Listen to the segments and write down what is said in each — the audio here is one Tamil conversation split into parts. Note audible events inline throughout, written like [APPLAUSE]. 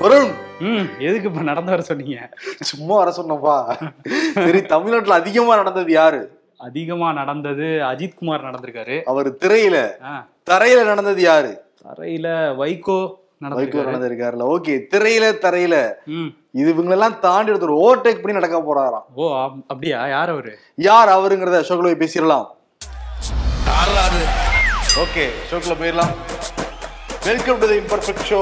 வருண். ம் எதுக்கு இப்ப நடந்து வர சொன்னீங்க? சும்மா வர சொன்னப்பா சரி தமிழ்நாட்டுல அதிகமா நடந்தது யாரு? அதிகமா நடந்தது அஜித்குமார் நடந்திருக்காரு. அவர் திரையில. தரையில நடந்தது யாரு? தரையில வைகோ வைகோ நடந்திருக்காரு நடந்திருக்காருல. ஓகே திரையில தரையில. ம். இது இவங்களெல்லாம் தாண்டி ஒருத்தர் ஓவர்டேக் பண்ணி நடக்க போறாராம். ஓ அப்- அப்படியா? யார் அவரு? யார் அவருங்கிறத ஷோக்குள்ள போய் பேசிடலாம். ஓகே ஷோக்குள்ள போயிடலாம். Welcome to the imperfect show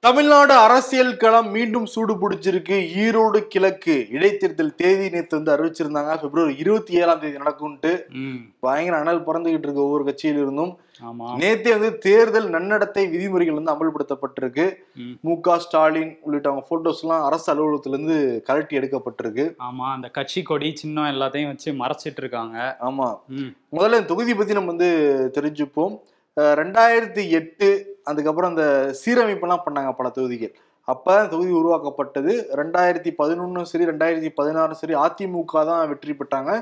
Tamil Nadu அரசியல் களம் மீண்டும் சூடு பிடிச்சிருக்கு. ஈரோடு கிழக்கு இடைத்தேர்தல் தேதி நேற்று வந்து அறிவிச்சிருந்தாங்க. பிப்ரவரி இருபத்தி ஏழாம் தேதி நடக்கும்ட்டு. பயங்கர அனல் பறந்துகிட்டு இருக்கு ஒவ்வொரு கட்சியில இருந்தும் நேத்தே வந்து தேர்தல் நன்னடத்தை விதிமுறைகள் வந்து அமல்படுத்தப்பட்டிருக்கு. ம். க ஸ்டாலின் உள்ளிட்டவங்க போட்டோஸ் எல்லாம் அரசு அலுவலகத்துல இருந்து கலட்டி எடுக்கப்பட்டிருக்கு. ஆமா அந்த கட்சி கொடி சின்னம் எல்லாத்தையும் வச்சு மறைச்சிட்டு இருக்காங்க. ஆமா. முதல்ல தொகுதி பத்தி நம்ம வந்து தெரிஞ்சுப்போம். ரெண்டாயிரத்தி எட்டு அதுக்கப்புறம் அந்த சீரமைப்பெல்லாம் பண்ணாங்க பல தொகுதிகள். அப்போ தொகுதி உருவாக்கப்பட்டது. ரெண்டாயிரத்தி பதினொன்றும் சரி ரெண்டாயிரத்தி பதினாறும் சரி அதிமுக தான் வெற்றி பெற்றாங்க.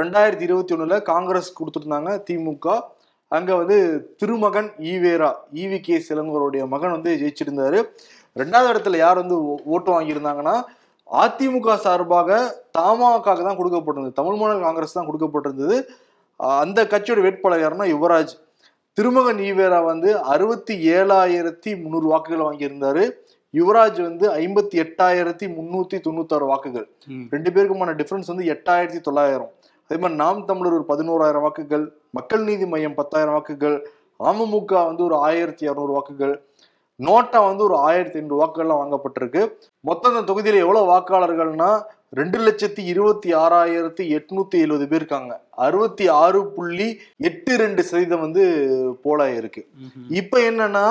ரெண்டாயிரத்தி இருபத்தி ஒன்றில் காங்கிரஸ் கொடுத்துருந்தாங்க திமுக. அங்கே வந்து திருமகன் ஈவேரா ஈவி கே சிலங்கோருடைய மகன் வந்து ஜெயிச்சிருந்தாரு. ரெண்டாவது இடத்துல யார் வந்து ஓட்டு வாங்கியிருந்தாங்கன்னா அதிமுக சார்பாக தமாகாக தான் கொடுக்கப்பட்டிருந்தது. தமிழ் மாநில காங்கிரஸ் தான் கொடுக்கப்பட்டிருந்தது. அந்த கட்சியோட வேட்பாளர் யாருன்னா யுவராஜ். திருமகன் ஈவேரா வந்து அறுபத்தி ஏழாயிரத்தி முந்நூறு வாக்குகள் வாங்கியிருந்தாரு. யுவராஜ் வந்து ஐம்பத்தி எட்டாயிரத்தி முன்னூத்தி தொண்ணூத்தாறு வாக்குகள். ரெண்டு பேருக்குமான டிஃபரன்ஸ் வந்து எட்டாயிரத்தி தொள்ளாயிரம். அதே மாதிரி நாம் தமிழர் ஒரு பதினோராயிரம் வாக்குகள் மக்கள் நீதி மையம் பத்தாயிரம் வாக்குகள் அமமுக வந்து ஒரு ஆயிரத்தி இரநூறு வாக்குகள் நோட்டா வந்து ஒரு ஆயிரத்தி ஐநூறு வாக்குகள்லாம் வாங்கப்பட்டிருக்கு. மொத்தம் இந்த தொகுதியில எவ்வளவு வாக்காளர்கள்னா ரெண்டு லட்சத்தி இருபத்தி ஆறாயிரத்தி எட்நூத்தி எழுபது பேர் இருக்காங்க அறுபத்தி ஆறு புள்ளி எட்டு ரெண்டு சதவீதம் வந்து போல இருக்கு. இப்ப என்னன்னா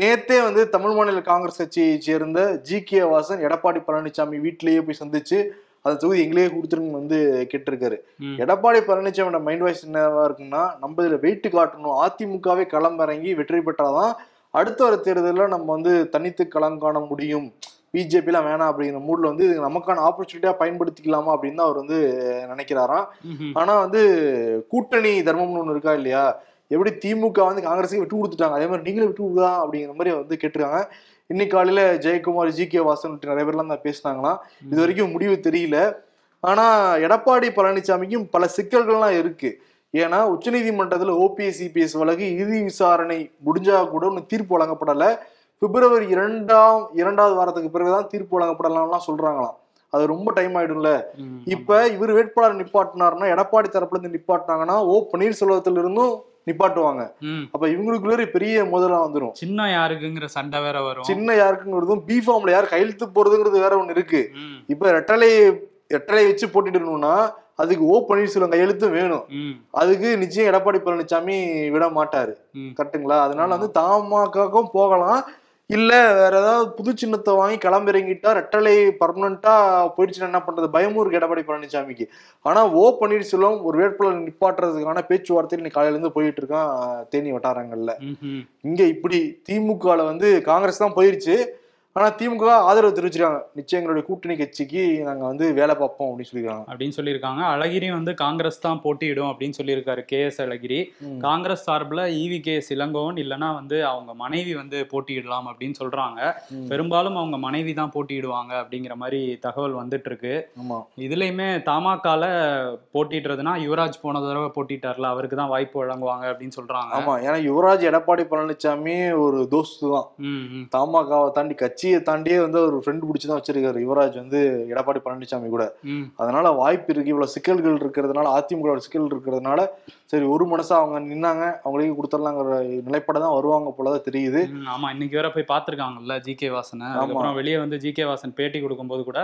நேத்தே வந்து தமிழ் மாநில காங்கிரஸ் கட்சியை சேர்ந்த ஜி கே வாசன் எடப்பாடி பழனிசாமி வீட்டிலேயே போய் சந்திச்சு அந்த தொகுதி எங்களே கொடுத்துருங்க வந்து கேட்டிருக்காரு. எடப்பாடி பழனிசாமியோட மைண்ட் வாய்ஸ் என்னவா இருக்குன்னா நம்ம இதுல வெயிட் காட்டணும் அதிமுகவே களம் இறங்கி வெற்றி பெற்றாதான் அடுத்த வர தேர்தலில் நம்ம வந்து தனித்து களம் காண முடியும் பிஜேபிலாம் வேணாம் அப்படிங்கிற மூட்ல வந்து இது நமக்கான ஆப்பர்ச்சுனிட்டியா பயன்படுத்திக்கலாமா அப்படின்னு தான் அவர் வந்து நினைக்கிறாராம். ஆனா வந்து கூட்டணி தர்மம்னு ஒண்ணு இருக்கா இல்லையா? எப்படி திமுக வந்து காங்கிரஸுக்கு விட்டு கொடுத்துட்டாங்க? அதே மாதிரி நீங்களும் விட்டு கொடுக்கலாம் அப்படிங்கிற மாதிரி வந்து கேட்டிருக்காங்க. இன்னைக்கு காலையில ஜெயக்குமார் ஜி கே வாசன் நிறைய பேர்லாம் தான் பேசினாங்களாம். இது வரைக்கும் முடிவு தெரியல. ஆனா எடப்பாடி பழனிசாமிக்கும் பல சிக்கல்கள்லாம் இருக்கு. ஏன்னா உச்சநீதிமன்றத்துல ஓபிஎஸ் சிபிஎஸ் வழக்கு இறுதி விசாரணை முடிஞ்சா கூட ஒன்றும் தீர்ப்பு வழங்கப்படல. பிப்ரவரி இரண்டாம் இரண்டாவது வாரத்துக்கு பிறகுதான் தீர்ப்பு வழங்கப்படலாம்லாம் சொல்றாங்களாம். அது ரொம்ப டைம் ஆயிடும்ல. இப்ப இவர் வேட்பாளர் நிப்பாட்டினாருன்னா எடப்பாடி தரப்புல இருந்து நிப்பாட்டினாங்கன்னா ஓ பன்னீர்செல்வத்துல இருந்தும் நிப்பாட்டுவாங்க. அப்ப இவங்களுக்குள்ள பெரிய மோதலா வந்துரும். சின்ன யாருக்குங்கிற சண்டை வேற வரும். சின்ன யாருக்குங்கிறதும் பி ஃபார்ம்ல யார் கையெழுத்து போறதுங்கிறது வேற ஒண்ணு இருக்கு. இப்ப ரெட்டலை ரெட்டலை வச்சு போட்டிடணும்னா அதுக்கு ஓ பன்னீர்செல்வம் கையெழுத்தும் வேணும். அதுக்கு நிச்சயம் எடப்பாடி பழனிசாமி விட மாட்டாரு. ம். கரெக்ட்டுங்களா? அதனால வந்து தமாகாக்கும் போகலாம். இல்ல வேற ஏதாவது புது சின்னத்தை வாங்கி கிளம்பிறங்கிட்டா ரெட்டலை பர்மனண்டா போயிடுச்சுன்னா என்ன பண்றது? பயமும் இருக்கு எடப்பாடி பழனிசாமிக்கு. ஆனா ஓ பன்னீர்செல்வம் ஒரு வேட்பாளர் நிப்பாட்டுறதுக்கான பேச்சுவார்த்தையில் இன்னைக்கு காலையில இருந்து போயிட்டு இருக்கான் தேனி வட்டாரங்கள்ல. இங்க இப்படி திமுகல வந்து காங்கிரஸ் தான் போயிருச்சு. ஆனா திமுக ஆதரவு தெரிவிச்சிருக்காங்க. நிச்சயம் எங்களுடைய கூட்டணி கட்சிக்கு நாங்க வந்து வேலை பார்ப்போம் அப்படின்னு சொல்லியிருக்காங்க. அப்படின்னு சொல்லியிருக்காங்க. அழகிரி வந்து காங்கிரஸ் தான் போட்டியிடும் அப்படின்னு சொல்லியிருக்காரு கே எஸ் அழகிரி. காங்கிரஸ் சார்பில் இவி கே சிலங்கோவன் இல்லைன்னா வந்து அவங்க மனைவி வந்து போட்டியிடலாம் அப்படின்னு சொல்றாங்க. பெரும்பாலும் அவங்க மனைவி தான் போட்டியிடுவாங்க அப்படிங்கிற மாதிரி தகவல் வந்துட்டு இருக்கு ஆமா. இதுலயுமே தமாகால போட்டிடுறதுனா யுவராஜ் போன தடவை போட்டிட்டார்ல அவருக்கு தான் வாய்ப்பு வழங்குவாங்க அப்படின்னு சொல்றாங்க. ஆமா. ஏன்னா யுவராஜ் எடப்பாடி பழனிசாமி ஒரு தோஸ்து தான். தமாகாவை தாண்டி கட்சியை தாண்டியே வந்து ஒரு ஃப்ரெண்ட் பிடிச்சி தான் வச்சிருக்காரு. யுவராஜ் வந்து எடப்பாடி பழனிசாமி கூட. அதனால வாய்ப்பு இருக்கு. இவ்வளவு சிக்கல்கள் இருக்கிறதுனால அதிமுக சிக்கல் இருக்கிறதுனால சரி ஒரு மனசா அவங்க நின்னாங்க அவங்களுக்கு கொடுத்துடலாங்கிற நிலைப்பாட தான் வருவாங்க போலதான் தெரியுது. ஆமா. இன்னைக்கு வேற போய் பார்த்திருக்காங்கல்ல ஜி கே வாசனை. வெளியே வந்து ஜி கே வாசன் பேட்டி கொடுக்கும்போது கூட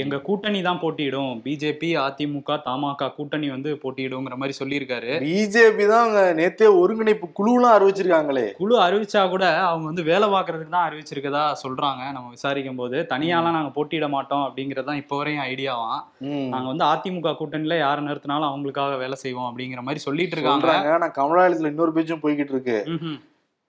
எங்க கூட்டணி தான் போட்டியிடும். பிஜேபி அதிமுக தமாக கூட்டணி வந்து போட்டியிடுங்கிற மாதிரி சொல்லியிருக்காரு. பிஜேபி தான் நேத்தே ஒருங்கிணைப்பு குழுலாம் அறிவிச்சிருக்காங்களே. குழு அறிவிச்சா கூட அவங்க வந்து வேலை பார்க்கறதுக்கு தான் அறிவிச்சிருக்கதா சொல்றாங்க நம்ம விசாரிக்கும் போது தனியாலாம் நாங்க போட்டியிட மாட்டோம் அப்படிங்கிறது தான் இப்போ வரையும் ஐடியாவாம். நாங்க வந்து அதிமுக கூட்டணியில யாரை நிறுத்தினாலும் அவங்களுக்காக வேலை செய்வோம் அப்படிங்கிற மாதிரி சொல்லிட்டு இருக்காங்க. சொல்றாங்க. ஆனா கமலாலயத்துல இன்னொரு பேச்சும் போய்கிட்டு இருக்கு.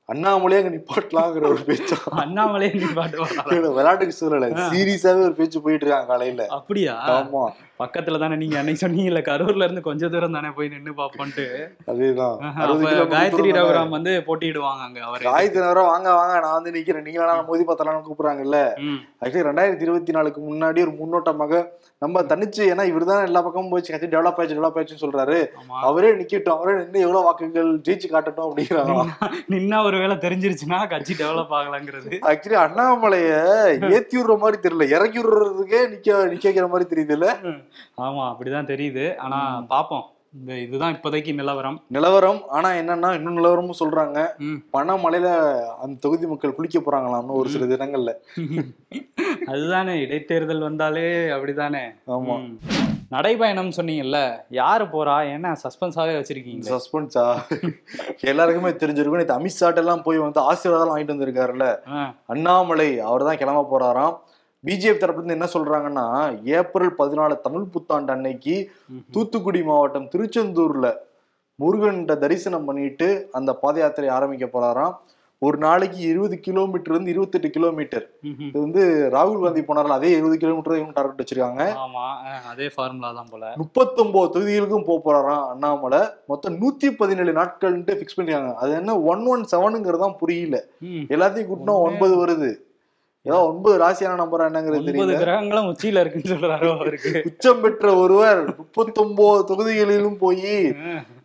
அண்ணாமலையே அங்க நிப்பாட்டலாங்கிற ஒரு பேச்சும் அண்ணாமலே நீ பாட்டு வராரா? விளையாட்டுக்கு சொல்லல. சீரியஸாவே ஒரு பேச்சு போயிட்டு இருக்காங்க காலையில. அப்படியா? ஆமா. பக்கத்துல தானே நீங்க அன்னைக்கு சொன்னீங்கல்ல கரூர்ல இருந்து கொஞ்ச தூரம் தானே போய் நின்னு பாப்போம்ட்டு அதேதான். காயத்ரி. ரகுராம் வந்து போட்டியிடுவாங்க அங்க அவரு. காயத்ரி நேரம் வாங்க வாங்க நான் வந்து நிக்கிறேன். நீங்களா நான் மோதி பார்த்தலாம்னு கூப்பிடுறாங்கல்ல. ஆக்சுவலி ரெண்டாயிரத்தி இருபத்தி நாலுக்கு முன்னாடி ஒரு முன்னோட்டமாக நம்ம தனிச்சு ஏன்னா இவர் தான் எல்லா பக்கமும் போய் கட்சி டெவலப் ஆயிடுச்சு டெவலப் ஆயிடுச்சுன்னு சொல்றாரு. அவரே நிக்கட்டும். அவரே நின்று எவ்வளவு வாக்குகள் ஜெயிச்சு காட்டட்டும் அப்படிங்கிறாங்களாம் நின்னா ஒரு வேளை தெரிஞ்சிருச்சுன்னா கட்சி டெவலப் ஆகலாங்கிறது. ஆக்சுவலி அண்ணாமலைய ஏத்தி விடுற மாதிரி தெரியல. இறக்கி விடுறதுக்கே நிக்க நிக்க வைக்கிற மாதிரி தெரியுது இல்ல ஆமா அப்படிதான் தெரியுது. ஆனா பாப்போம். இந்த இதுதான் இப்போதைக்கு நிலவரம். நிலவரம். ஆனா என்னன்னா இன்னும் நிலவரமும் சொல்றாங்க. ம். பணமழையில அந்த தொகுதி மக்கள் குளிக்க போறாங்களாம்னு ஒரு சில தினங்கள்ல. [LAUGHS] அதுதானே இடைத்தேர்தல் வந்தாலே அப்படிதானே. ஆமா. நடைபயணம் சொன்னீங்கல்ல யாரு போறா? என்ன சஸ்பென்ஸாவே வச்சிருக்கீங்க சஸ்பென்ஸா? எல்லாருக்குமே தெரிஞ்சிருக்கும். நேத்து அமித்ஷாட்ட எல்லாம் போய் வந்து ஆசீர்வாதம் வாங்கிட்டு வந்திருக்காருல்ல. அண்ணாமலை அவர் தான் கிளம்ப போறாராம். பிஜேபி தரப்புல இருந்து என்ன சொல்றாங்கன்னா ஏப்ரல் பதினாலு தமிழ் புத்தாண்டு அன்னைக்கு தூத்துக்குடி மாவட்டம் திருச்செந்தூர்ல முருகன்கிட்ட தரிசனம் பண்ணிட்டு அந்த பாத யாத்திரை ஆரம்பிக்க போறாராம். ஒரு நாளைக்கு இருபது கிலோமீட்டர் இருந்து இருபத்தெட்டு கிலோமீட்டர். இது வந்து ராகுல் காந்தி போனார்ல அதே இருபது கிலோமீட்டர் டார்கெட் வச்சிருக்காங்க. அதே ஃபார்முலா தான் போல. முப்பத்தொன்பது தொகுதிகளுக்கும் போக போறாராம் அண்ணாமலை. மொத்தம் நூத்தி பதினேழு நாட்கள்ன்ட்டு ஃபிக்ஸ் பண்ணிருக்காங்க. அது என்ன ஒன் ஒன் செவனுங்கிறது தான் புரியல. எல்லாத்தையும் கூட்டினா ஒன்பது வருது. ஏதோ ஒன்பது ராசியான நம்பரா என்னங்கிறது ஒன்பது தெரியல. கிரகங்களும் உச்சியில இருக்குன்னு சொல்றாரோ அவருக்கு. உச்சம் பெற்ற ஒருவர் முப்பத்தொன்பது தொகுதிகளிலும் போய்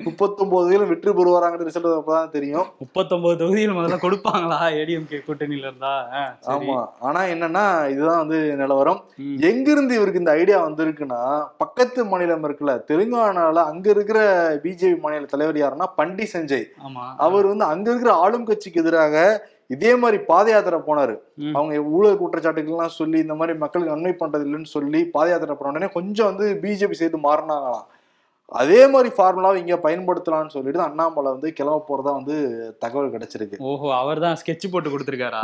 முப்பத்தொன்பது வெற்றி பெறுவாராங்கிற ரிசல்ட் அப்பதான் தெரியும். முப்பத்தொன்பது தொகுதியில் முதல்ல கொடுப்பாங்களா? ஏடிஎம்கே கூட்டணியில இருந்தா. ஆமா. ஆனா என்னன்னா இதுதான் வந்து நிலவரம். எங்கிருந்து இவருக்கு இந்த ஐடியா வந்திருக்குன்னா பக்கத்து மாநிலம் இருக்குல்ல தெலுங்கானால அங்க இருக்கிற பிஜேபி மாநில தலைவர் யாருன்னா பண்டி சஞ்சய். ஆமா. அவர் வந்து அங்க இருக்கிற ஆளும் கட்சிக்கு எதிராக இதே மாதிரி பாத யாத்திரை போனாரு. அவங்க ஊழல் குற்றச்சாட்டுகள்லாம் சொல்லி இந்த மாதிரி மக்களுக்கு நன்மை பண்றது இல்லைன்னு சொல்லி பாத யாத்திரை போன உடனே கொஞ்சம் வந்து பிஜேபி சேர்த்து மாறினாங்களாம் அதே மாதிரி ஃபார்முலாவை இங்க பயன்படுத்தலாம்னு சொல்லிட்டு தான் அண்ணாமலை வந்து கிளம்ப போறதா வந்து தகவல் கிடைச்சிருக்கு. ஓஹோ அவர் தான் ஸ்கெட்ச் போட்டு கொடுத்துருக்காரா?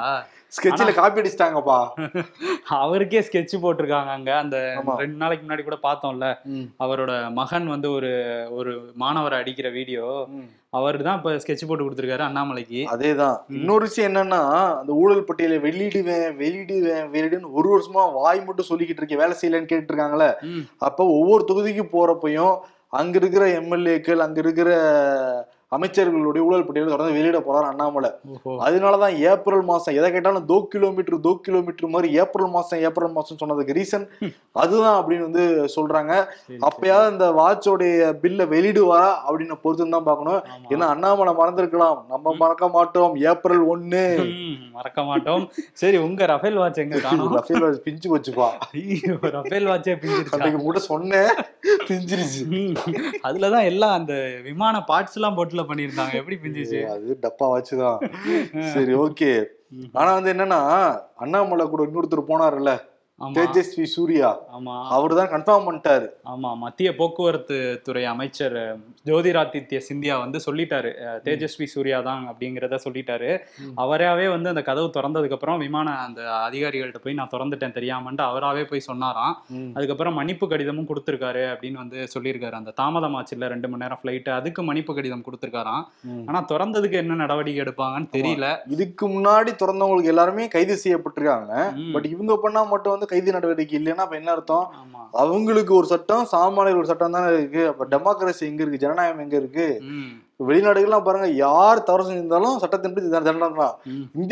ஸ்கெட்சில் காப்பி அடிச்சிட்டாங்கப்பா. [LAUGHS] அவருக்கே ஸ்கெட்ச் போட்டிருக்காங்க அங்க. அந்த. ரெண்டு நாளைக்கு முன்னாடி கூட பார்த்தோம்ல. அவரோட மகன் வந்து ஒரு ஒரு மாணவரை அடிக்கிற வீடியோ. அவர் தான் இப்ப ஸ்கெட்ச் போட்டு கொடுத்துருக்காரு அண்ணாமலைக்கு. அதேதான். இன்னொரு விஷயம் என்னன்னா அந்த ஊழல் பட்டியலை வெளியிடுவேன் வெளியிடுவேன் வெளியிடுன்னு ஒரு வருஷமா வாய் மட்டும் சொல்லிக்கிட்டு இருக்கேன். வேலை செய்யலன்னு கேட்டுட்டு இருக்காங்களே. அப்போ ஒவ்வொரு தொகுதிக்கு போறப்பையும் அங்க இருக்கிற எம்எல்ஏக்கள் அங்க இருக்கிற அமைச்சர்களுடைய ஊழல் பட்டியலை தொடர்ந்து வெளியிட போறாரு அண்ணாமலை. அதனாலதான் ஏப்ரல் மாசம் எதை கேட்டாலும் தோ கிலோமீட்டர் தோ கிலோமீட்டர் மாதிரி ஏப்ரல் மாசம் ஏப்ரல் மாசம் சொன்னதுக்கு ரீசன் அதுதான் அப்படின்னு வந்து சொல்றாங்க. அப்பயாவது இந்த வாட்சோடைய பில்ல வெளியிடுவாரா அப்படின்னு பொறுத்து தான் பார்க்கணும். ஆமா. ஏன்னா அண்ணாமலை மறந்திருக்கலாம். நம்ம மறக்க மாட்டோம். ஏப்ரல் ஒன்னு மறக்க மாட்டோம். சரி உங்க ரஃபேல் வாட்ச் எங்க [LAUGHS] காணும்? ரஃபேல் வாட்ச் பிஞ்சு வச்சுப்பா ஐயோ, ரஃபேல் வாட்சே அன்னைக்கு கூட சொன்னேன். பிஞ்சிருச்சு. அதுலதான் எல்லாம் அந்த விமான பார்ட்ஸ் எல்லாம் போட்டுல பண்ணிருந்தாங்க எப்படி பிஞ்சிச்சு? அது டப்பா வச்சுதான். [LAUGHS] சரி ஓகே. ஆனா வந்து என்னன்னா அண்ணாமலை கூட இன்னொருத்தர் போனாருல்ல? தேஜஸ்வி சூர்யா. ஆமா. அவர் தான் கன்ஃபார்ம் பண்ணிட்டாரு. ஆமா மத்திய போக்குவரத்து துறை அமைச்சர் ஜோதிராதித்ய சிந்தியா வந்து சொல்லிட்டாரு. தேஜஸ்வி சூர்யா தான் அப்படிங்கிறத சொல்லிட்டாரு. ம். அவராவே வந்து அந்த கதவு திறந்ததுக்கு அப்புறம் விமான அந்த அதிகாரிகள்ட்ட போய் நான் திறந்துட்டேன் தெரியாமன்ட்டு அவராவே போய் சொன்னாராம். அதுக்கப்புறம் மன்னிப்பு கடிதமும் கொடுத்துருக்காரு அப்படின்னு வந்து சொல்லியிருக்காரு. அந்த தாமதமாச்சுல ரெண்டு மணி நேரம் ஃப்ளைட்டு அதுக்கு மன்னிப்பு கடிதம் கொடுத்துருக்காராம். ஆனா திறந்ததுக்கு என்ன நடவடிக்கை எடுப்பாங்கன்னு தெரியல. இதுக்கு முன்னாடி திறந்தவங்களுக்கு எல்லாருமே கைது செய்யப்பட்டிருக்காங்க. பட் இவங்க பண்ணா மட்டும் வந்து கைது நடவடிக்கை இல்லைன்னா அப்ப என்ன அர்த்தம்? அவங்களுக்கு ஒரு சட்டம் சாமானியர் ஒரு சட்டம் தானே இருக்கு. அப்ப டெமோக்ரஸி எங்க இருக்கு? ஜனநாயகம் எங்க இருக்கு? வெளிநாடுகள்லாம் பாருங்க யார் தவறு செஞ்சிருந்தாலும் சட்டத்தின்படி தண்டனை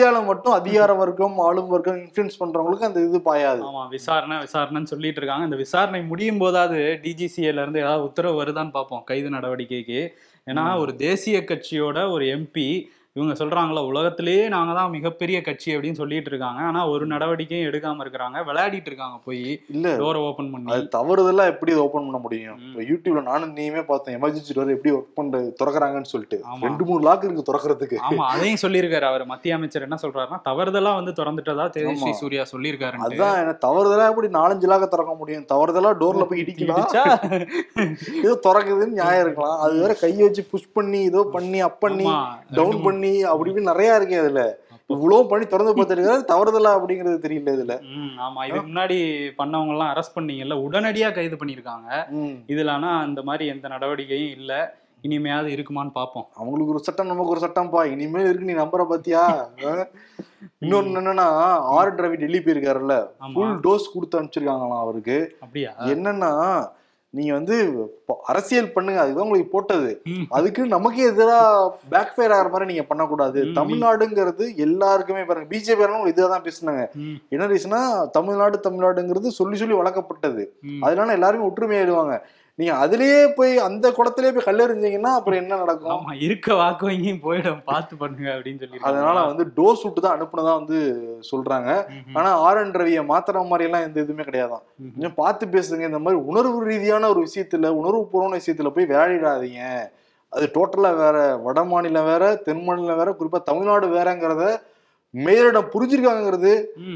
தான் மட்டும் அதிகார வர்க்கம் ஆளும் வர்க்கம் இன்ஃபுளுன்ஸ் பண்றவங்களுக்கு அந்த இது பாயாது. ஆமா விசாரணை விசாரணைன்னு சொல்லிட்டு இருக்காங்க. இந்த விசாரணை முடியும் போதாவது டிஜிசிஏல இருந்து ஏதாவது உத்தரவு வருதான்னு பார்ப்போம் கைது நடவடிக்கைக்கு. ஏன்னா ஒரு தேசிய கட்சியோட ஒரு எம்பி இவங்க சொல்றாங்களா உலகத்திலேயே நாங்க தான் மிகப்பெரிய கட்சி அப்படின்னு சொல்லிட்டு இருக்காங்க. ஆனா ஒரு நடவடிக்கையும் எடுக்காம இருக்கிறாங்க. விளையாடிட்டு இருக்காங்க போய் இல்ல. டோரை ஓபன் பண்ணி. அது தவறுதெல்லாம் எப்படி ஓபன் பண்ண முடியும். இப்ப யூடியூப்ல நானும் நீயுமே பார்த்தேன். எமர்ஜென்சி டோர் எப்படி ஒர்க் பண்ற திறக்கறாங்கன்னு சொல்லிட்டு. ரெண்டு மூணு லாக் இருக்கு திறக்கறதுக்கு. ஆமா அதையும் சொல்லியிருக்காரு அவர். மத்திய அமைச்சர் என்ன சொல்றாருன்னா தவறுதலா வந்து திறந்துட்டதா தேஜஸ்வி. சூர்யா சொல்லியிருக்காரு அதான் என்ன தவறுதலா எப்படி நாலஞ்சு லாக்க திறக்க முடியும்? தவறுதலா டோர்ல போய் இடிக்கலாம். ஏதோ திறக்குதுன்னு நியாயம் இருக்கலாம். அது வேற கையை வச்சு புஷ் பண்ணி ஏதோ பண்ணி அப் பண்ணி டவுன் ரெண்டு பண்ணி அப்படி இப்படி நிறைய இருக்கு அதுல. இவ்வளவு பண்ணி திறந்து பார்த்துருக்காரு தவறுதலா அப்படிங்கிறது தெரியல இதுல. ஆமா. இதுக்கு முன்னாடி பண்ணவங்க எல்லாம் அரெஸ்ட் பண்ணீங்கல்ல உடனடியா கைது பண்ணிருக்காங்க ம். இதுல ஆனா அந்த மாதிரி எந்த நடவடிக்கையும் இல்ல. இனிமையாவது இருக்குமான்னு பார்ப்போம். அவங்களுக்கு ஒரு சட்டம் நமக்கு ஒரு சட்டம்ப்பா. இனிமேல் இருக்கு நீ நம்புற பாத்தியா? இன்னொன்னு என்னன்னா ஆர் ரவி டெல்லி போயிருக்காருல்ல. ஃபுல் டோஸ் கொடுத்து அனுப்பிச்சிருக்காங்களாம் அவருக்கு. அப்படியா? என்னன்னா நீங்க வந்து அரசியல் பண்ணுங்க. அதுதான் உங்களுக்கு போட்டது. அதுக்கு நமக்கே எதிராக பேக் ஃபயர் ஆகிற மாதிரி நீங்க பண்ணக்கூடாது. தமிழ்நாடுங்கிறது எல்லாருக்குமே பாருங்க. பிஜேபி இதை தான் பேசுனாங்க. என்ன ரீசனா தமிழ்நாடு தமிழ்நாடுங்கிறது சொல்லி சொல்லி வளர்க்கப்பட்டது. அதனால எல்லாருமே ஒற்றுமையாயிடுவாங்க. நீங்க அதுலயே போய் அந்த குளத்திலேயே போய் கல்லெறிஞ்சீங்கன்னா அப்புறம் என்ன நடக்கும்? ஆமா இருக்க வாக்கு வங்கியும் போயிடும். பார்த்து பண்ணுங்க அப்படின்னு சொல்லி அதனால வந்து டோஸ் விட்டு தான் அனுப்புனதா வந்து சொல்றாங்க. ஆனா ஆர் என் ரவியை மாத்துற மாதிரி எல்லாம் எந்த இதுவுமே கிடையாதான். கொஞ்சம் பார்த்து பேசுங்க. இந்த மாதிரி உணர்வு ரீதியான ஒரு விஷயத்துல உணர்வு பூர்வமான விஷயத்துல போய் விளையாடிடாதீங்க. அது டோட்டலா வேற வட மாநிலம் வேற தென் மாநிலம் வேற குறிப்பா தமிழ்நாடு வேறங்கிறத மேலிடம் புரிஞ்சிருக்காங்கிறது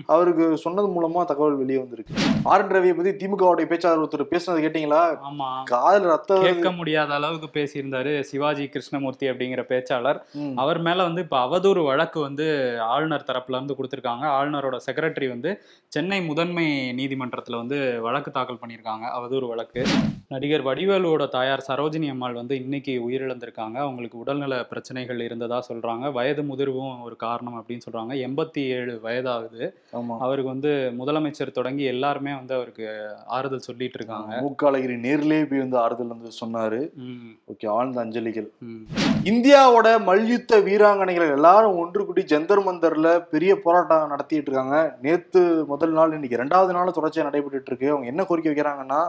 அவருக்கு சொன்னது மூலமா தகவல் வெளியே வந்திருக்கு. ஆர் என் ரவியை பத்தி திமுகவுடைய பேச்சாளர் ஒருத்தர் பேசுனது கேட்டீங்களா? ஆமா. காதல் ரத்த கேட்க முடியாத அளவுக்கு பேசியிருந்தாரு சிவாஜி கிருஷ்ணமூர்த்தி அப்படிங்கிற பேச்சாளர். அவர் மேல வந்து இப்ப அவதூறு வழக்கு வந்து ஆளுநர் தரப்புல இருந்து கொடுத்திருக்காங்க. ஆளுநரோட செக்ரட்டரி வந்து சென்னை முதன்மை நீதிமன்றத்துல வந்து வழக்கு தாக்கல் பண்ணியிருக்காங்க. அவதூறு வழக்கு. நடிகர் வடிவேலுவோட தாயார் சரோஜினி அம்மாள் வந்து இன்னைக்கு உயிரிழந்திருக்காங்க. அவங்களுக்கு உடல்நல பிரச்சனைகள் இருந்ததா சொல்றாங்க. வயது முதிர்வும் ஒரு காரணம் அப்படின்னு சொல்றாங்க. எண்பத்தி ஏழு வயதாகுது. அவருக்கு வந்து முதலமைச்சர் தொடங்கி எல்லாருமே வந்து அவருக்கு ஆறுதல் சொல்லிட்டு இருக்காங்க. மூக்காலகிரி நேர்லயே போய் வந்து ஆறுதல் வந்து சொன்னாரு. ஓகே ஆழ்ந்த அஞ்சலிகள். இந்தியாவோட மல்யுத்த வீராங்கனைகள் எல்லாரும் ஒன்று கூடி ஜந்தர் மந்தர்ல பெரிய போராட்டம் நடத்திட்டு இருக்காங்க. நேத்து முதல் நாள் இன்னைக்கு ரெண்டாவது நாள் தொடர்ச்சியா நடைபெற்றுட்டு இருக்கு. அவங்க என்ன கோரிக்கை வைக்கிறாங்கன்னா.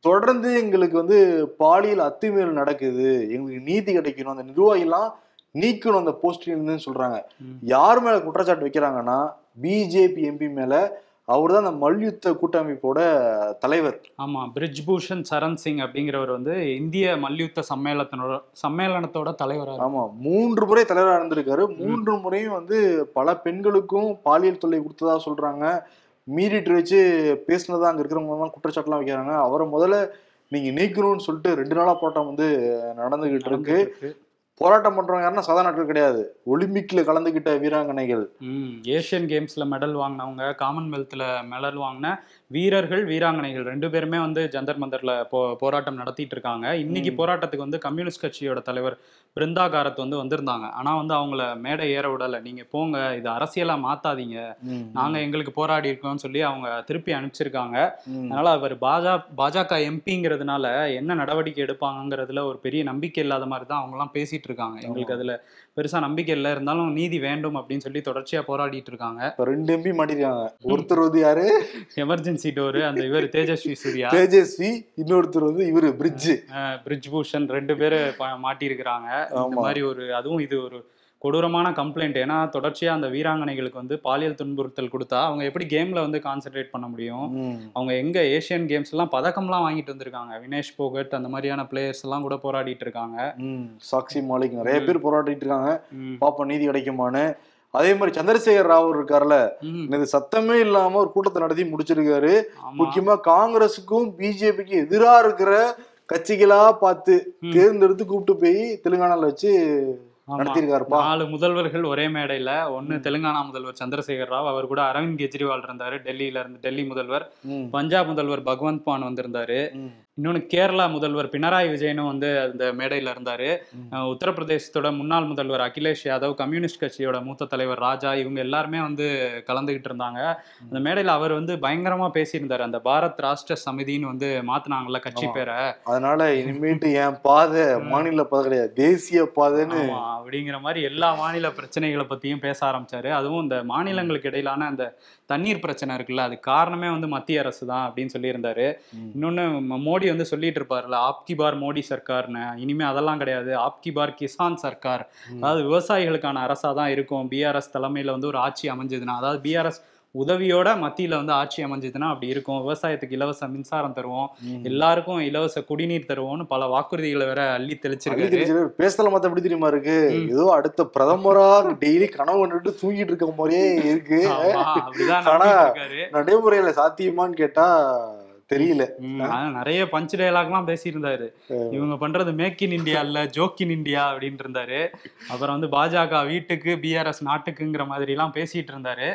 தொடர்ந்து எங்களுக்கு வந்து பாலியல் அத்துமீறல் நடக்குது. எங்களுக்கு நீதி கிடைக்கணும். அந்த நிர்வாகிலாம் நீக்கணும் அந்த போஸ்டிங்னு சொல்றாங்க. யார் மேல குற்றச்சாட்டு வைக்கிறாங்கன்னா பிஜேபி எம்பி மேல அவர் தான் அந்த மல்யுத்த கூட்டமைப்போட தலைவர். ஆமா பிரிஜ் பூஷன் சரண் சிங் அப்படிங்கிறவர் வந்து இந்திய மல்யுத்த சம்மேளனத்தோட சம்மேளனத்தோட தலைவரா இருக்காரு. ஆமா மூன்று முறை தலைவரா இருந்திருக்காரு. மூன்று முறையும் வந்து பல பெண்களுக்கும் பாலியல் தொல்லை கொடுத்ததா சொல்றாங்க. மீறிட்டு வச்சு பேசினதா அங்க இருக்கிறவங்க எல்லாம் குற்றச்சாட்டுலாம் வைக்கிறாங்க. அவரை முதல்ல நீங்க நீக்கணும்னு சொல்லிட்டு ரெண்டு நாளா போராட்டம் வந்து நடந்துகிட்டு இருக்கு. போராட்டம் பண்றவங்க யாருன்னா சாதாரண கிடையாது. ஒலிம்பிக்ல கலந்துகிட்ட வீராங்கனைகள். ம் ஏஷியன் கேம்ஸ்ல மெடல் வாங்கினவங்க காமன்வெல்த்ல மெடல் வாங்கின வீரர்கள் வீராங்கனைகள். ரெண்டு பேருமே வந்து ஜந்தர் மந்தர்ல போ போராட்டம் நடத்திட்டு இருக்காங்க. இன்னைக்கு. போராட்டத்துக்கு வந்து கம்யூனிஸ்ட் கட்சியோட தலைவர் பிருந்தா காரத் வந்து வந்திருந்தாங்க. ஆனா வந்து அவங்கள மேடை ஏற விடல. நீங்க போங்க இது அரசியலா மாத்தாதீங்க. நாங்க எங்களுக்கு போராடி இருக்கோம்னு சொல்லி அவங்க திருப்பி அனுப்பிச்சிருக்காங்க. அதனால அவர் பாஜா பாஜக எம்பிங்கிறதுனால என்ன நடவடிக்கை எடுப்பாங்கங்கிறதுல ஒரு பெரிய நம்பிக்கை இல்லாத மாதிரி தான் அவங்க எல்லாம் இருக்காங்க எங்களுக்கு அதுல பெருசா நம்பிக்கை இல்லை. இருந்தாலும் நீதி வேண்டும் அப்படின்னு சொல்லி தொடர்ச்சியா போராடிட்டு இருக்காங்க. ரெண்டு எம்பி மாட்டிருக்காங்க. ஒருத்தர் வந்து யாரு? எமர்ஜென்சி டோரு. அந்த இவர் தேஜஸ்வி சூர்யா. தேஜஸ்வி. இன்னொருத்தர் வந்து இவரு பிரிட்ஜ். பிரிஜ் பூஷன் ரெண்டு பேரு மாட்டியிருக்கிறாங்க இந்த. மாதிரி ஒரு அதுவும் இது ஒரு கொடூரமான கம்ப்ளைண்ட் ஏன்னா தொடர்ச்சியா அந்த வீராங்கனைகளுக்கு வந்து பாலியல் துன்புறுத்தல் கொடுத்தா அவங்க எப்படி கேம்ல வந்து கான்சென்ட்ரேட் பண்ண முடியும். அவங்க எங்க ஏசியன் கேம்ஸ் எல்லாம் பதக்கம்லாம் வாங்கிட்டு வந்திருக்காங்க. வினேஷ் போகட் அந்த மாதிரியான பிளேயர்ஸ் எல்லாம் கூட போராடிட்டு இருக்காங்க. ம். சாக்ஷி மாலிக் நிறைய பேர் போராடிட்டு இருக்காங்க. ம், பாப்போம் நீதி கிடைக்குமான்னு. அதே மாதிரி சந்திரசேகர் ராவ் இருக்காருல்ல இது சத்தமே இல்லாம ஒரு கூட்டத்தை நடத்தி முடிச்சிருக்காரு. முக்கியமா காங்கிரஸுக்கும் பிஜேபிக்கு எதிரா இருக்கிற கட்சிகளா பார்த்து. தேர்ந்தெடுத்து கூப்பிட்டு போய் தெலுங்கானால வச்சு ஆமா. நடத்தியிருக்காருப்பா நாலு முதல்வர்கள் ஒரே மேடையில ஒன்னு. தெலுங்கானா முதல்வர் சந்திரசேகர் ராவ் அவர் கூட அரவிந்த் கெஜ்ரிவால் இருந்தாரு டெல்லியில இருந்து டெல்லி முதல்வர். பஞ்சாப் முதல்வர் பகவந்த் மான் வந்திருந்தாரு ம். இன்னொன்னு கேரளா முதல்வர் பினராயி விஜயனும் வந்து அந்த மேடையில இருந்தாரு. உத்தரப்பிரதேசத்தோட முன்னாள் முதல்வர் அகிலேஷ் யாதவ் கம்யூனிஸ்ட் கட்சியோட மூத்த தலைவர் ராஜா இவங்க எல்லாருமே வந்து கலந்துகிட்டு இருந்தாங்க. அந்த மேடையில அவர் வந்து பயங்கரமா பேசியிருந்தாரு. அந்த பாரத் ராஷ்டிர சமிதின்னு வந்து மாத்துனாங்கல்ல கட்சி. பேரை. அதனால இனிமேட்டு என் பாதை மாநில பாதை கிடையாது. தேசிய பாதைன்னு அப்படிங்கிற மாதிரி எல்லா மாநில பிரச்சனைகளை பத்தியும் பேச ஆரம்பிச்சாரு. அதுவும் இந்த மாநிலங்களுக்கு இடையிலான அந்த தண்ணீர் பிரச்சனை இருக்குல்ல அது காரணமே வந்து மத்திய அரசு தான் அப்படின்னு சொல்லியிருந்தாரு. ம். இன்னொன்னு ம- மோடி வந்து சொல்லிட்டு இருப்பார்ல ஆப்கி பார் மோடி சர்க்கார்னு. இனிமே அதெல்லாம் கிடையாது. ஆப்கி பார் கிசான் சர்க்கார். அதாவது விவசாயிகளுக்கான அரசா தான் இருக்கும். பிஆர்எஸ் தலைமையில வந்து ஒரு ஆட்சி அமைஞ்சதுன்னா அதாவது பிஆர்எஸ் உதவியோட மத்தியில வந்து ஆட்சி அமைஞ்சதுன்னா அப்படி இருக்கும். விவசாயத்துக்கு இலவச மின்சாரம் தருவோம். எல்லாருக்கும் இலவச குடிநீர் தருவோம்னு பல வாக்குறுதிகளை வேற அள்ளி அள்ளித்தெளிச்சிரு. பேசல மத்த எப்படி தெரியுமா இருக்கு. ஏதோ அடுத்த பிரதமரா டெய்லி கனவு கண்டுட்டு தூங்கிட்டு இருக்க மாதிரியே இருக்கு. ஆனா, நடைமுறையில சாத்தியமான்னு கேட்டா தெரியல. நிறைய பஞ்ச் டயலாக்லாம் பேசியிருந்தாரு. இவங்க பண்றது மேக் இன் இந்தியா இல்ல ஜோக் இன் இந்தியா அப்படின்ட்டு இருந்தாரு அப்புறம் வந்து பாஜக வீட்டுக்கு பிஆர்எஸ் நாட்டுக்குங்கிற மாதிரி எல்லாம் பேசிட்டு இருந்தாரு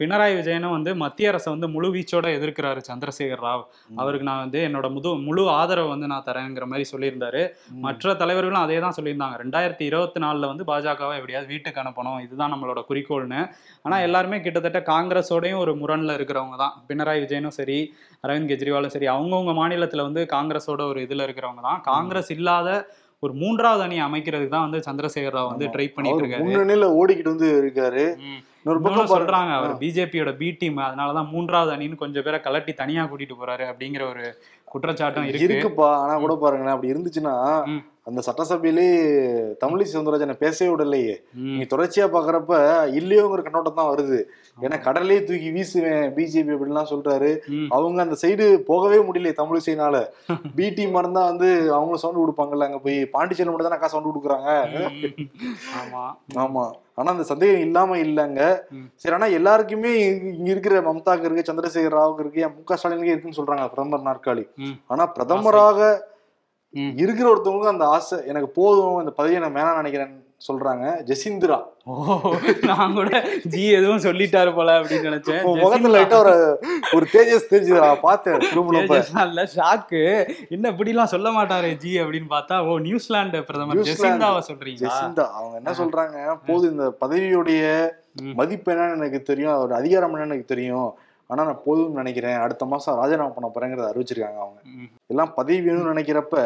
பினராயி விஜயனும் வந்து மத்திய அரசை வந்து முழு வீச்சோட எதிர்க்கிறாரு சந்திரசேகர் ராவ். அவருக்கு நான் வந்து என்னோட முது முழு ஆதரவை வந்து நான் தரேங்கிற மாதிரி சொல்லியிருந்தாரு. மற்ற தலைவர்களும் அதே தான் சொல்லியிருந்தாங்க. ரெண்டாயிரத்தி இருபத்தி நாலுல வந்து பாஜகவை எப்படியாவது வீட்டுக்கு அனுப்பணும். இதுதான் நம்மளோட குறிக்கோள்னு. ஆனா எல்லாருமே கிட்டத்தட்ட காங்கிரஸோடயும் ஒரு முரண்ல இருக்கிறவங்க தான். பினராயி விஜயனும் சரி அரவிந்த் கெஜ்ரிவாலும் சரி அவங்கவுங்க மாநிலத்துல வந்து காங்கிரஸோட ஒரு இதுல இருக்கிறவங்க தான். காங்கிரஸ் இல்லாத ஒரு மூன்றாவது அணி அமைக்கிறதுக்கு தான் வந்து சந்திரசேகர் ராவ் வந்து ட்ரை பண்ணிட்டு இருக்காரு. முன்னணியில ஓடிக்கிட்டு வந்து இருக்காரு. சொல்றாங்க அவர் பிஜேபியோட பி டீம் அதனாலதான் மூன்றாவது அணின்னு கொஞ்சம் பேரை கலட்டி தனியா கூட்டிட்டு போறாரு அப்படிங்கிற ஒரு குற்றச்சாட்டும் இருக்கு. இருக்குப்பா. ஆனா கூட பாருங்களேன் அப்படி இருந்துச்சுன்னா. அந்த சட்டசபையிலே தமிழிசை சவுந்தரராஜனை பேசவே விடலையே. நீங்க தொடர்ச்சியா பாக்குறப்ப இல்லையோங்கிற கண்ணோட்டம் தான் வருது. ஏன்னா கடலே தூக்கி வீசுவேன் பிஜேபி அப்படின்லாம் சொல்றாரு. அவங்க அந்த சைடு போகவே முடியல தமிழிசைனால பி [LAUGHS] டீம் இருந்தா வந்து அவங்களும் சவுண்ட் கொடுப்பாங்கல்ல அங்க போய் பாண்டிச்சேரி மட்டும் தான் அக்கா சவுண்ட் கொடுக்குறாங்க. ஆமா. ஆனா அந்த சந்தேகம் இல்லாம இல்லங்க. சரி ஆனா எல்லாருக்குமே இங்க- இருக்கிற மம்தாக்கு இருக்கு சந்திரசேகர் ராவுக்கு இருக்கு மு க ஸ்டாலினுக்கு இருக்குன்னு சொல்றாங்க பிரதமர் நாற்காலி. ஆனா பிரதமராக. இருக்கிற ஒருத்தவங்க அந்த ஆசை எனக்கு போதும் இந்த பதவியை நான் வேணாம் நினைக்கிறேன்னு சொல்றாங்க ஜெசிந்திரா. ஓ நான் கூட ஜி எதுவும் சொல்லிட்டாரு போல அப்படின்னு நினைச்சேன். உன் முகத்துல லைட்டா ஒரு ஒரு தேஜஸ் தெரிஞ்சது நான் பார்த்தேன் இல்ல ஷாக்கு என்ன இப்படி எல்லாம் சொல்ல மாட்டாரே ஜி அப்படின்னு பார்த்தா ஓ நியூசிலாந்து பிரதமர். ஜெசிந்தாவை சொல்றீங்களா? ஜெசிந்தா அவங்க என்ன சொல்றாங்க போதும் இந்த பதவியுடைய. மதிப்பு என்னன்னு எனக்கு தெரியும் அதோட அதிகாரம் என்னன்னு எனக்கு தெரியும். ஆனா நான் போதும்னு நினைக்கிறேன். அடுத்த மாசம் ராஜினாமா பண்ண போறேங்கிறத அறிவிச்சிருக்காங்க அவங்க. எல்லாம் பதவி வேணும்னு நினைக்கிறப்ப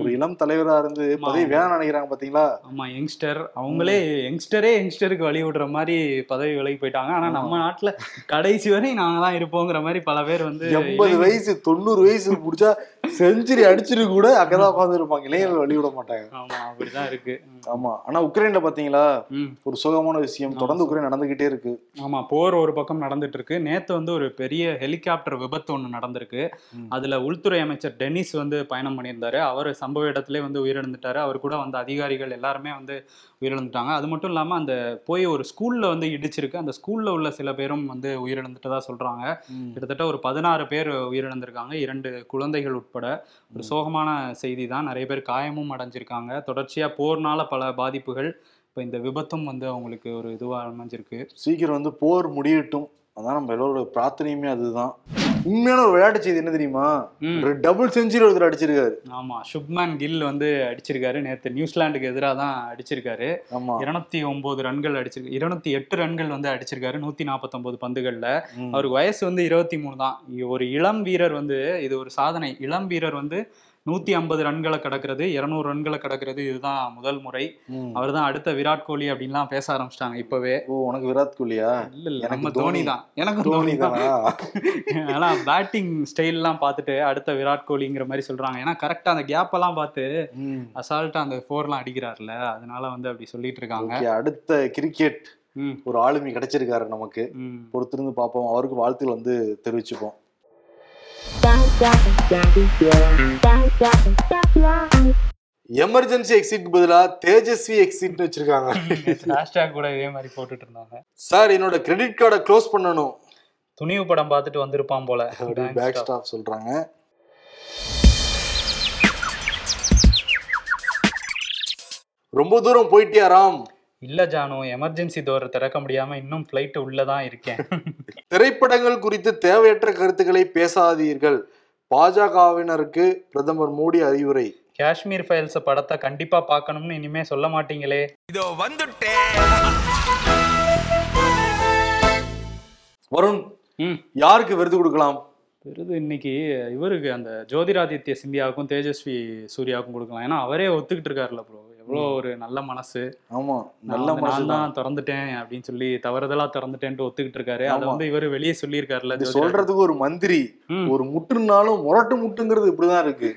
ஒரு இளம் தலைவரா இருந்து பதவி வேணாம்னு நினைக்கிறாங்க பாத்தீங்களா? ஆமா யங்ஸ்டர். அவங்களே யங்ஸ்டரே யங்ஸ்டருக்கு வழி விடுற மாதிரி பதவி விலகி போயிட்டாங்க. ஆனா நம்ம நாட்டுல கடைசி வரை நாங்க தான் இருப்போங்கிற மாதிரி பல பேர் வந்து எண்பது வயசு தொண்ணூறு வயசு முடிச்சா செஞ்சுரி அடிச்சிட்டு கூட அங்கதான் உட்கார்ந்து இருப்பாங்க இளைஞர்கள் வழி விட மாட்டாங்க. ஆமா அப்படிதான் இருக்கு. ஆமா. ஆனா உக்ரைன்ல பாத்தீங்களா. ஒரு சுகமான விஷயம். தொடர்ந்து உக்ரைன் நடந்துகிட்டே இருக்கு. ஆமா போர் ஒரு பக்கம் நடந்துட்டு இருக்கு நேத்து வந்து ஒரு பெரிய ஹெலிகாப்டர் விபத்து ஒண்ணு நடந்திருக்கு. அதுல உள்துறை அமைச்சர் டென்னிஸ் வந்து பயணம் பண்ணியிருந்தாரு. அவர் சம்பவ இடத்திலே வந்து உயிரிழந்துட்டாரு. அவர் கூட வந்த அதிகாரிகள் எல்லாருமே வந்து உயிரிழந்துட்டாங்க. அது மட்டும் இல்லாம அந்த போய் ஒரு ஸ்கூல்ல வந்து இடிச்சிருக்கு. அந்த ஸ்கூல்ல உள்ள சில பேரும் வந்து உயிரிழந்துட்டதா சொல்றாங்க. கிட்டத்தட்ட ஒரு பதினாறு பேர் உயிரிழந்திருக்காங்க. இரண்டு குழந்தைகள் உட்பட. ஒரு சோகமான செய்தி தான் நிறைய பேர் காயமும் அடைஞ்சிருக்காங்க. தொடர்ச்சியா போர்னால பல பாதிப்புகள் இப்போ இந்த விபத்தும் வந்து அவங்களுக்கு ஒரு இதுவா அமைஞ்சிருக்கு. சீக்கிரம் வந்து போர் முடியட்டும். அதான் நம்ம எல்லோரோட பிரார்த்தனையுமே அதுதான். உண்மையான ஒரு விளையாட்டு செய்தி என்ன தெரியுமா. ஒரு டபுள் செஞ்சுரி ஒருத்தர் அடிச்சிருக்காரு. ஆமா சுப்மேன் கில் வந்து அடிச்சிருக்காரு. நேத்து நியூசிலாந்துக்கு எதிராக தான் அடிச்சிருக்காரு. ஆமா. இருநூத்தி ஒன்பது ரன்கள் அடிச்சிருக்கு இருநூத்தி எட்டு ரன்கள் வந்து அடிச்சிருக்காரு நூத்தி நாற்பத்தொன்பது பந்துகள்ல. அவருக்கு வயசு வந்து இருபத்தி மூணு தான். ஒரு இளம் வீரர் வந்து இது ஒரு சாதனை. இளம் வீரர் வந்து நூத்தி ஐம்பது ரன்களை கடக்கிறது இருநூறு ரன்களை கடக்கிறது இதுதான் முதல் முறை. அவர் தான் அடுத்த விராட் கோலி அப்படின்லாம் பேச ஆரம்பிச்சிட்டாங்க இப்பவே. ஓ உனக்கு விராட் கோலியா? இல்ல இல்ல நம்ம தோனி. தோனி. எனக்கு தோனி தோனி? ஆனா பேட்டிங் ஸ்டைல்லாம் பார்த்துட்டு அடுத்த விராட் கோலிங்கிற மாதிரி சொல்றாங்க. ஏன்னா கரெக்டா அந்த கேப் எல்லாம் பார்த்து. அசால்ட்டா அந்த ஃபோர்லாம் அடிக்கிறாருல அதனால வந்து அப்படி சொல்லிட்டு இருக்காங்க. அடுத்த கிரிக்கெட் ஒரு ஆளுமை கிடைச்சிருக்காரு நமக்கு. பொறுத்திருந்து பார்ப்போம். அவருக்கு வாழ்த்துக்கள் வந்து தெரிவிச்சுப்போம். எமர்ஜென்சி எக்ஸிட் பதிலா தேஜஸ்வி எக்ஸிட்னு வச்சிருக்காங்க. [LAUGHS] ஹேஷ்டேக் கூட இதே மாதிரி போட்டுட்டு இருந்தாங்க. சார் என்னோட கிரெடிட் கார்டை க்ளோஸ் பண்ணணும். துணிவு படம் பார்த்துட்டு வந்திருப்பான் போல. [LAUGHS] பேக். ஸ்டாப் சொல்றாங்க. ரொம்ப தூரம் போயிட்டியா ராம்? இல்ல ஜானு எமர்ஜென்சி டோர் திறக்க முடியாம இன்னும் ஃபிளைட் உள்ளதான் இருக்கேன். திரைப்படங்கள் குறித்து தேவையற்ற கருத்துக்களை பேசாதீர்கள். பாஜகவினருக்கு பிரதமர் மோடி அறிவுரை. காஷ்மீர் ஃபைல்ஸ் படத்தை கண்டிப்பா பார்க்கணும்னு இனிமே சொல்ல மாட்டீங்களே. வருண் ம். யாருக்கு விருது கொடுக்கலாம்? விருது இன்னைக்கு இவருக்கு அந்த ஜோதிராதித்ய சிந்தியாவுக்கும் தேஜஸ்வி சூர்யாவுக்கும் கொடுக்கலாம். ஏன்னா அவரே ஒத்துக்கிட்டு இருக்காருல்ல ப்ரோ எவ்வளோ ஒரு நல்ல மனசு. ஆமா நல்ல மனசு தான் திறந்துட்டேன் அப்படின்னு சொல்லி தவறுதலா திறந்துட்டேன்ட்டு ஒத்துக்கிட்டு இருக்காரு. அதை. வந்து இவர் வெளியே சொல்லியிருக்காருல்ல இது சொல்றதுக்கு ஒரு மந்திரி. ஒரு முட்டுனாலும் முரட்டு முட்டுங்கிறது இப்படிதான் இருக்கு.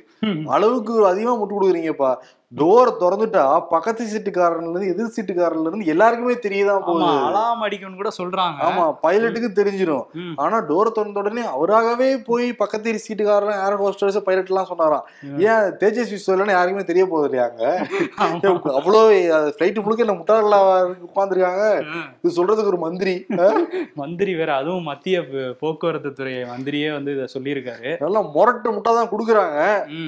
அளவுக்கு அதிகமா முட்டு கொடுக்குறீங்கப்பா. டோர் திறந்துட்டா பக்கத்து சீட்டுக்காரன்ல இருந்து எதிர் சீட்டுக்காரன்ல இருந்து எல்லாருக்குமே தெரியதான் போகுது. அலாம் அடிக்கும்னு கூட சொல்றாங்க. ஆமா பைலட்டுக்கு தெரிஞ்சிடும். ஆனா டோர் திறந்த உடனே அவராகவே போய் பக்கத்து சீட்டுக்காரன் ஏர் ஹோஸ்டர்ஸ் பைலட் எல்லாம் சொன்னாராம் ஏன் தேஜஸ்வி சொல்லலன்னு யாருக்குமே தெரிய போகுது இல்லையாங்க. அவ்வளோ ஃபிளைட் முழுக்க என்ன முட்டாள உட்காந்துருக்காங்க. இது சொல்றதுக்கு ஒரு மந்திரி. மந்திரி வேற அதுவும் மத்திய போக்குவரத்து துறை மந்திரியே வந்து இதை சொல்லியிருக்காரு. நல்லா முரட்டு முட்டா தான் கொடுக்குறாங்க.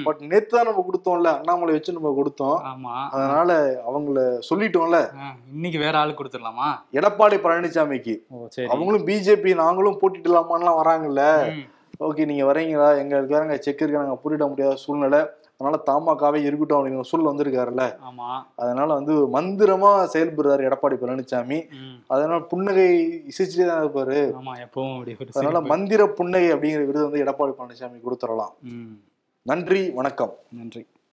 பட் நேத்து தான் நம்ம கொடுத்தோம்ல அண்ணாமலை வச்சு நம்ம கொடுத்தோம். ஆமா. அதனால அவங்கள சொல்லிட்டோம்ல. இன்னைக்கு வேற ஆளு கொடுத்துடலாமா? எடப்பாடி பழனிசாமிக்கு அவங்களும் பிஜேபி நாங்களும் போட்டிடலாமான்லாம் வராங்கல்ல. ஓகே நீங்க வரீங்களா? எங்க இருக்காங்க செக் இருக்கு நாங்க போட்டிட முடியாத சூழ்நிலை. அதனால தாமாக்காவே இருக்கட்டும் அப்படிங்கிற சூழல் வந்திருக்காருல்ல. ஆமா. அதனால வந்து மந்திரமா செயல்படுறாரு எடப்பாடி பழனிசாமி. அதனால புன்னகை இசைச்சுட்டே தான் இருப்பாரு. ஆமா எப்பவும் அதனால. மந்திர புன்னகை அப்படிங்கிற விருது வந்து எடப்பாடி பழனிசாமி கொடுத்துடலாம். நன்றி வணக்கம். நன்றி.